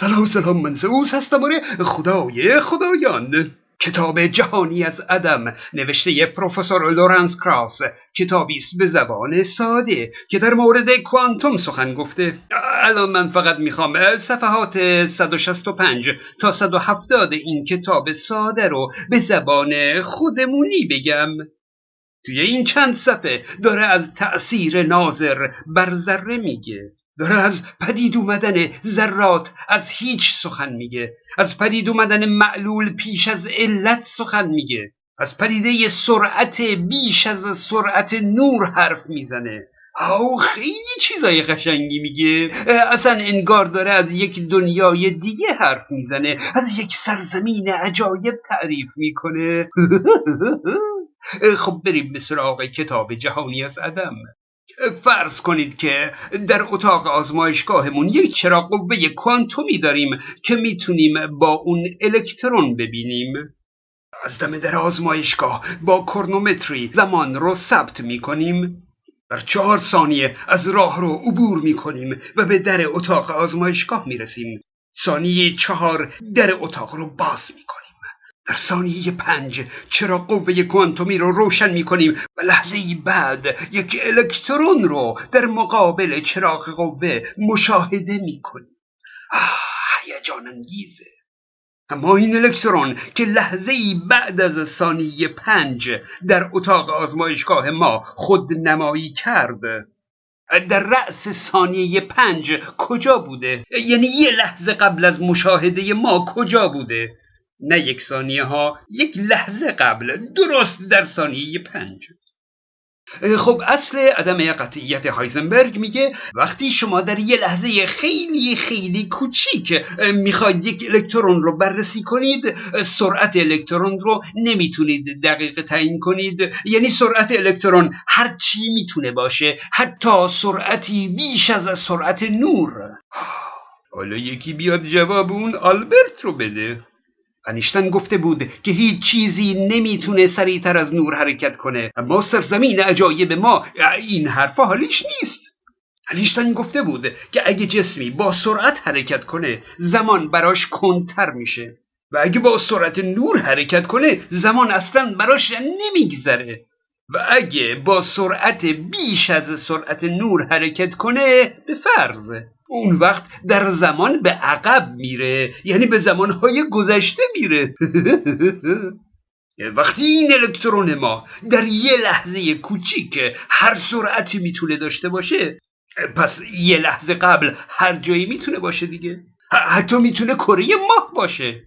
سلام سلام من زئوس هستم. آره خدای خدایان. کتاب جهانی از عدم نوشته پروفسور لورنس کراس. کتابی است به زبان ساده که در مورد کوانتوم سخن گفته. الان من فقط می‌خوام صفحات 165 تا 170 این کتاب ساده رو به زبان خودمونی بگم. توی این چند صفحه داره از تأثیر ناظر بر ذره میگه. داره از پدید اومدن ذرات از هیچ سخن میگه. از پدید اومدن معلول پیش از علت سخن میگه. از پدیده سرعت بیش از سرعت نور حرف می‌زنه. او خیلی چیزای قشنگی میگه. اصلا انگار داره از یک دنیای دیگه حرف می‌زنه. از یک سرزمین عجایب تعریف می‌کنه. خب بریم به سراغ کتاب جهانی از عدم. فرض کنید که در اتاق آزمایشگاهمون یک چراغ قوه کوانتومی داریم که می‌تونیم با اون الکترون ببینیم. از دم در آزمایشگاه با کرنومتری زمان رو ثبت می‌کنیم. در چهار ثانیه از راه رو عبور می‌کنیم و به در اتاق آزمایشگاه می‌رسیم. ثانیه چهار در اتاق رو باز می‌کنیم. در ثانیه پنج چرا قوه کوانتومی رو روشن می کنیم و لحظه بعد یک الکترون رو در مقابل چراغ قوه مشاهده می کنیم هیجان انگیزه اما این الکترون که لحظه بعد از ثانیه پنج در اتاق آزمایشگاه ما خود نمایی کرد در رأس ثانیه پنج کجا بوده؟ یعنی یه لحظه قبل از مشاهده ما کجا بوده؟ نه یک ثانیه ها یک لحظه قبل درست در ثانیه پنج. خب اصل عدم قطعیت هایزنبرگ میگه وقتی شما در یه لحظه خیلی خیلی کوچیک می‌خواید یک الکترون رو بررسی کنید سرعت الکترون رو نمی‌تونید دقیق تعیین کنید. یعنی سرعت الکترون هر چی می‌تونه باشه حتی سرعتی بیش از سرعت نور. حالا یکی بیاد جواب اون آلبرت رو بده. انیشتن گفته بود که هیچ چیزی نمی‌تونه سریعتر از نور حرکت کنه. اما سرزمین عجایب ما این حرفا حالیش نیست. انیشتن گفته بود که اگه جسمی با سرعت حرکت کنه زمان براش کندتر میشه. و اگه با سرعت نور حرکت کنه زمان اصلا براش نمیگذره. و اگه با سرعت بیش از سرعت نور حرکت کنه به فرض. اون وقت در زمان به عقب میره یعنی به زمانهای گذشته میره. وقتی این الکترون ما در یه لحظه کوچیک هر سرعتی می‌تونه داشته باشه پس یه لحظه قبل هر جایی می‌تونه باشه دیگه. حتی می‌تونه کره ماه باشه.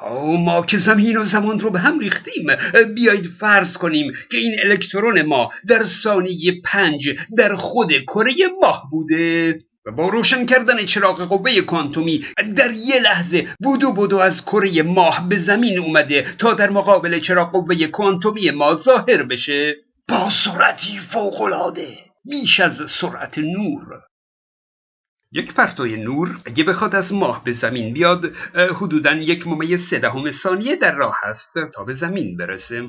او ما که زمین و زمان رو به هم ریختیم. بیایید فرض کنیم که این الکترون ما در ثانیه پنج در خود کره ماه بوده. و با روشن کردن چراغ قوه کوانتومی در یه لحظه بودو بودو از کره ماه به زمین اومده تا در مقابل چراغ قوه کوانتومی ما ظاهر بشه. با سرعتی فوقالعاده بیش از سرعت نور. یک پرتوی نور اگه بخواد از ماه به زمین بیاد حدودا یک ممیز سه دهم ثانیه در راه هست تا به زمین برسه.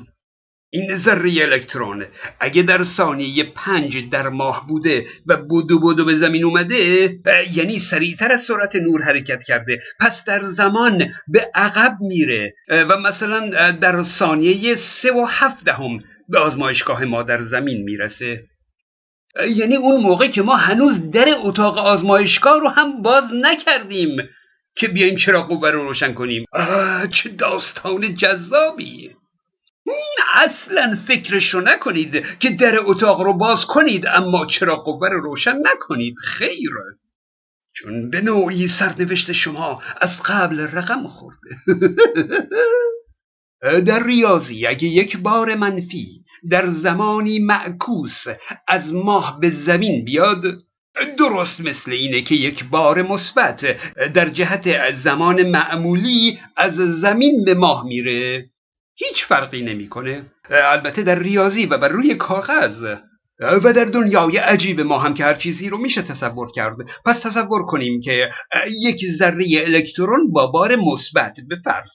این ذره الکترون اگه در ثانیه پنج در ماه بوده و بودو بودو به زمین اومده یعنی سریعتر از سرعت نور حرکت کرده. پس در زمان به عقب میره و مثلا در ثانیه سه و هفت دهم به آزمایشگاه ما در زمین می‌رسه. یعنی اون موقع که ما هنوز در اتاق آزمایشگاه رو هم باز نکردیم که بیایم چراغ قوه رو روشن کنیم. چه داستان جذابی! اصلا فکرش رو نکنید که در اتاق رو باز کنید اما چراغ قوه رو روشن نکنید خیر. چون به نوعی سرنوشت شما از قبل رقم خورده. در ریاضی اگه یک بار منفی در زمانی معکوس از ماه به زمین بیاد درست مثل اینه که یک بار مثبت در جهت زمان معمولی از زمین به ماه میره. هیچ فرقی نمی‌کنه. البته در ریاضی و بر روی کاغذ. و در دنیای عجیب ما هم که هر چیزی رو میشه تصور کرد. پس تصور کنیم که یک ذره الکترون با بار مثبت به فرض.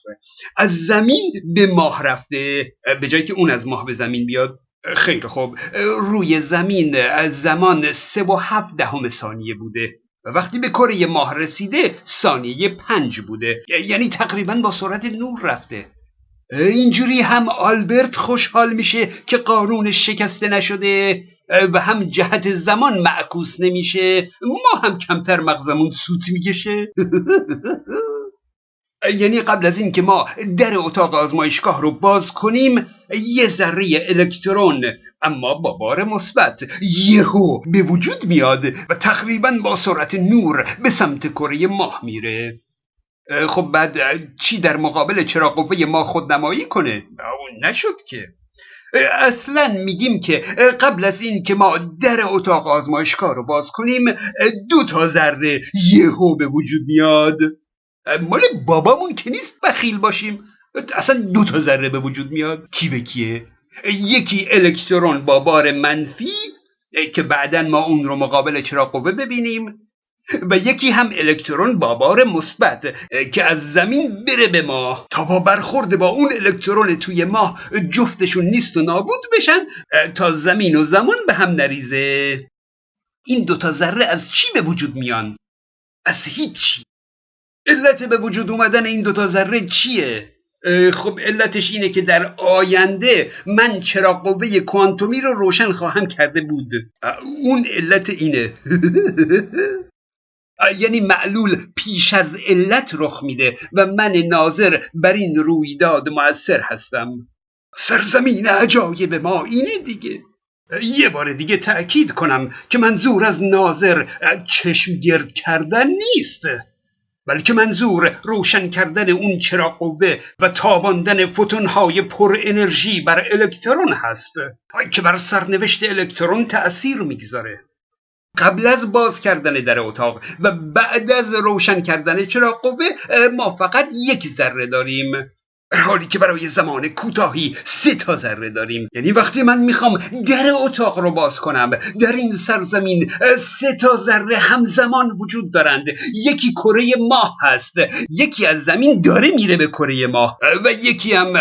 از زمین به ماه رفته. به جایی که اون از ماه به زمین بیاد. خیلی خوب روی زمین از زمان سه و هفت دهم ثانیه بوده. و وقتی به کره ماه رسیده ثانیه پنج بوده. یعنی تقریبا با سرعت نور رفته. اینجوری هم آلبرت خوشحال میشه که قانون شکسته نشده و هم جهت زمان معکوس نمیشه. ما هم کمتر مغزمون سوت می‌کشه. یعنی قبل از این که ما در اتاق آزمایشگاه رو باز کنیم یه ذره الکترون. اما با بار مثبت یهو به وجود میاد و تقریبا با سرعت نور به سمت کره ماه میره. خب بعد چی در مقابل چرا قوه ما خودنمایی کنه؟ نشد که. اصلا میگیم که قبل از این که ما در اتاق آزمایشگاه رو باز کنیم دو تا ذره یهو به وجود میاد. مال بابامون که نیست بخیل باشیم. اصلا دو تا ذره به وجود میاد. کی به کیه؟ یکی الکترون با بار منفی که بعدا ما اون رو مقابل چراغ قوه ببینیم. و یکی هم الکترون با بار مثبت که از زمین بره به ماه تا با برخورد با اون الکترون توی ماه جفتشون نیست و نابود بشن تا زمین و زمان به هم نریزه. این دوتا ذره از چی به وجود میان؟ از هیچی. علت به وجود اومدن این دوتا ذره چیه؟ خب علتش اینه که در آینده من چرا قوه کوانتومی رو روشن خواهم کرده بود. اون علت اینه. یعنی معلول پیش از علت رخ میده و من ناظر بر این رویداد موثر هستم. سرزمین عجایب ما اینه دیگه. یه بار دیگه تأکید کنم که منظور از ناظر چشم گرد کردن نیست بلکه منظور روشن کردن اون چرا قوه و تاباندن فوتونهای پر انرژی بر الکترون هست که بر سرنوشت الکترون تأثیر می‌گذاره. قبل از باز کردن در اتاق و بعد از روشن کردن چرا قوه ما فقط یک ذره داریم. حالی که برای زمان کوتاهی سه تا ذره داریم. یعنی وقتی من می‌خوام در اتاق رو باز کنم در این سرزمین سه تا ذره همزمان وجود دارند. یکی کره ماه هست. یکی از زمین داره میره به کره ماه. و یکی هم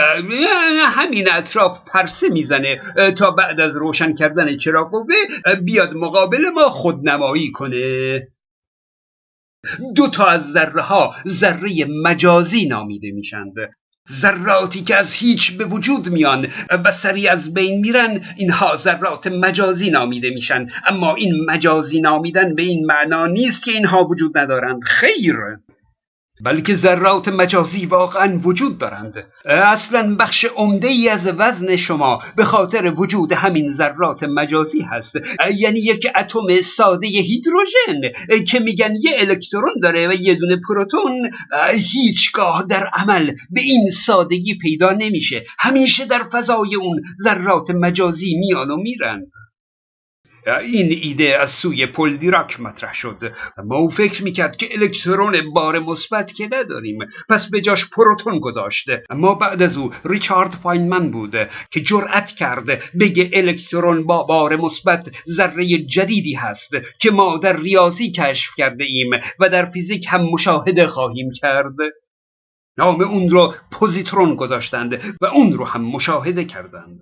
همین اطراف پرسه می‌زنه تا بعد از روشن کردن چراغ بیاد مقابل ما خودنمایی کنه. دو تا از ذره ها ذره مجازی نامیده میشند. ذراتی که از هیچ به وجود میان و سریع از بین میرن اینها ذرات مجازی نامیده میشن. اما این مجازی نامیدن به این معنا نیست که اینها وجود ندارند. خیر! بلکه ذرات مجازی واقعا وجود دارند. اصلا بخش عمده ای از وزن شما به خاطر وجود همین ذرات مجازی هست. یعنی یک اتم ساده هیدروژن که میگن یه الکترون داره و یه دونه پروتون هیچگاه در عمل به این سادگی پیدا نمیشه. همیشه در فضای اون ذرات مجازی میان و میرند. این ایده از سوی پل دیراک مطرح شد. ما او فکر می‌کرد که الکترون بار مثبت که نداریم پس به جاش پروتون گذاشته اما بعد از او ریچارد فاینمن بود که جرأت کرده بگه الکترون با بار مثبت ذره جدیدی هست که ما در ریاضی کشف کرده ایم و در فیزیک هم مشاهده خواهیم کرد. نام اون رو پوزیترون گذاشتند و اون رو هم مشاهده کردند.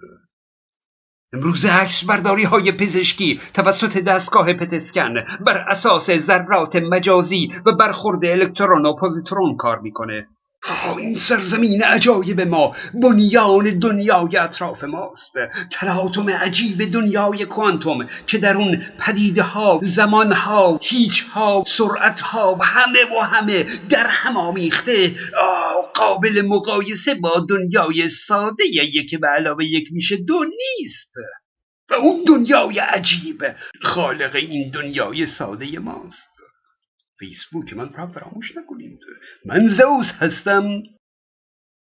امروز عکس برداری های پزشکی توسط دستگاه پتسکن بر اساس ذرات مجازی و برخورد الکترون و پوزیترون کار می‌کنه. این سرزمین عجایب ما بنیان دنیای اطراف ماست. تلاطم عجیب دنیای کوانتوم که در اون پدیده ها زمان ها هیچ ها سرعت ها و همه و همه در هم آمیخته. قابل مقایسه با دنیای ساده که به علاوه یک میشه دو نیست. و اون دنیای عجیب خالق این دنیای ساده ماست. فیسبوک من را فراموش نکنید من زوز هستم.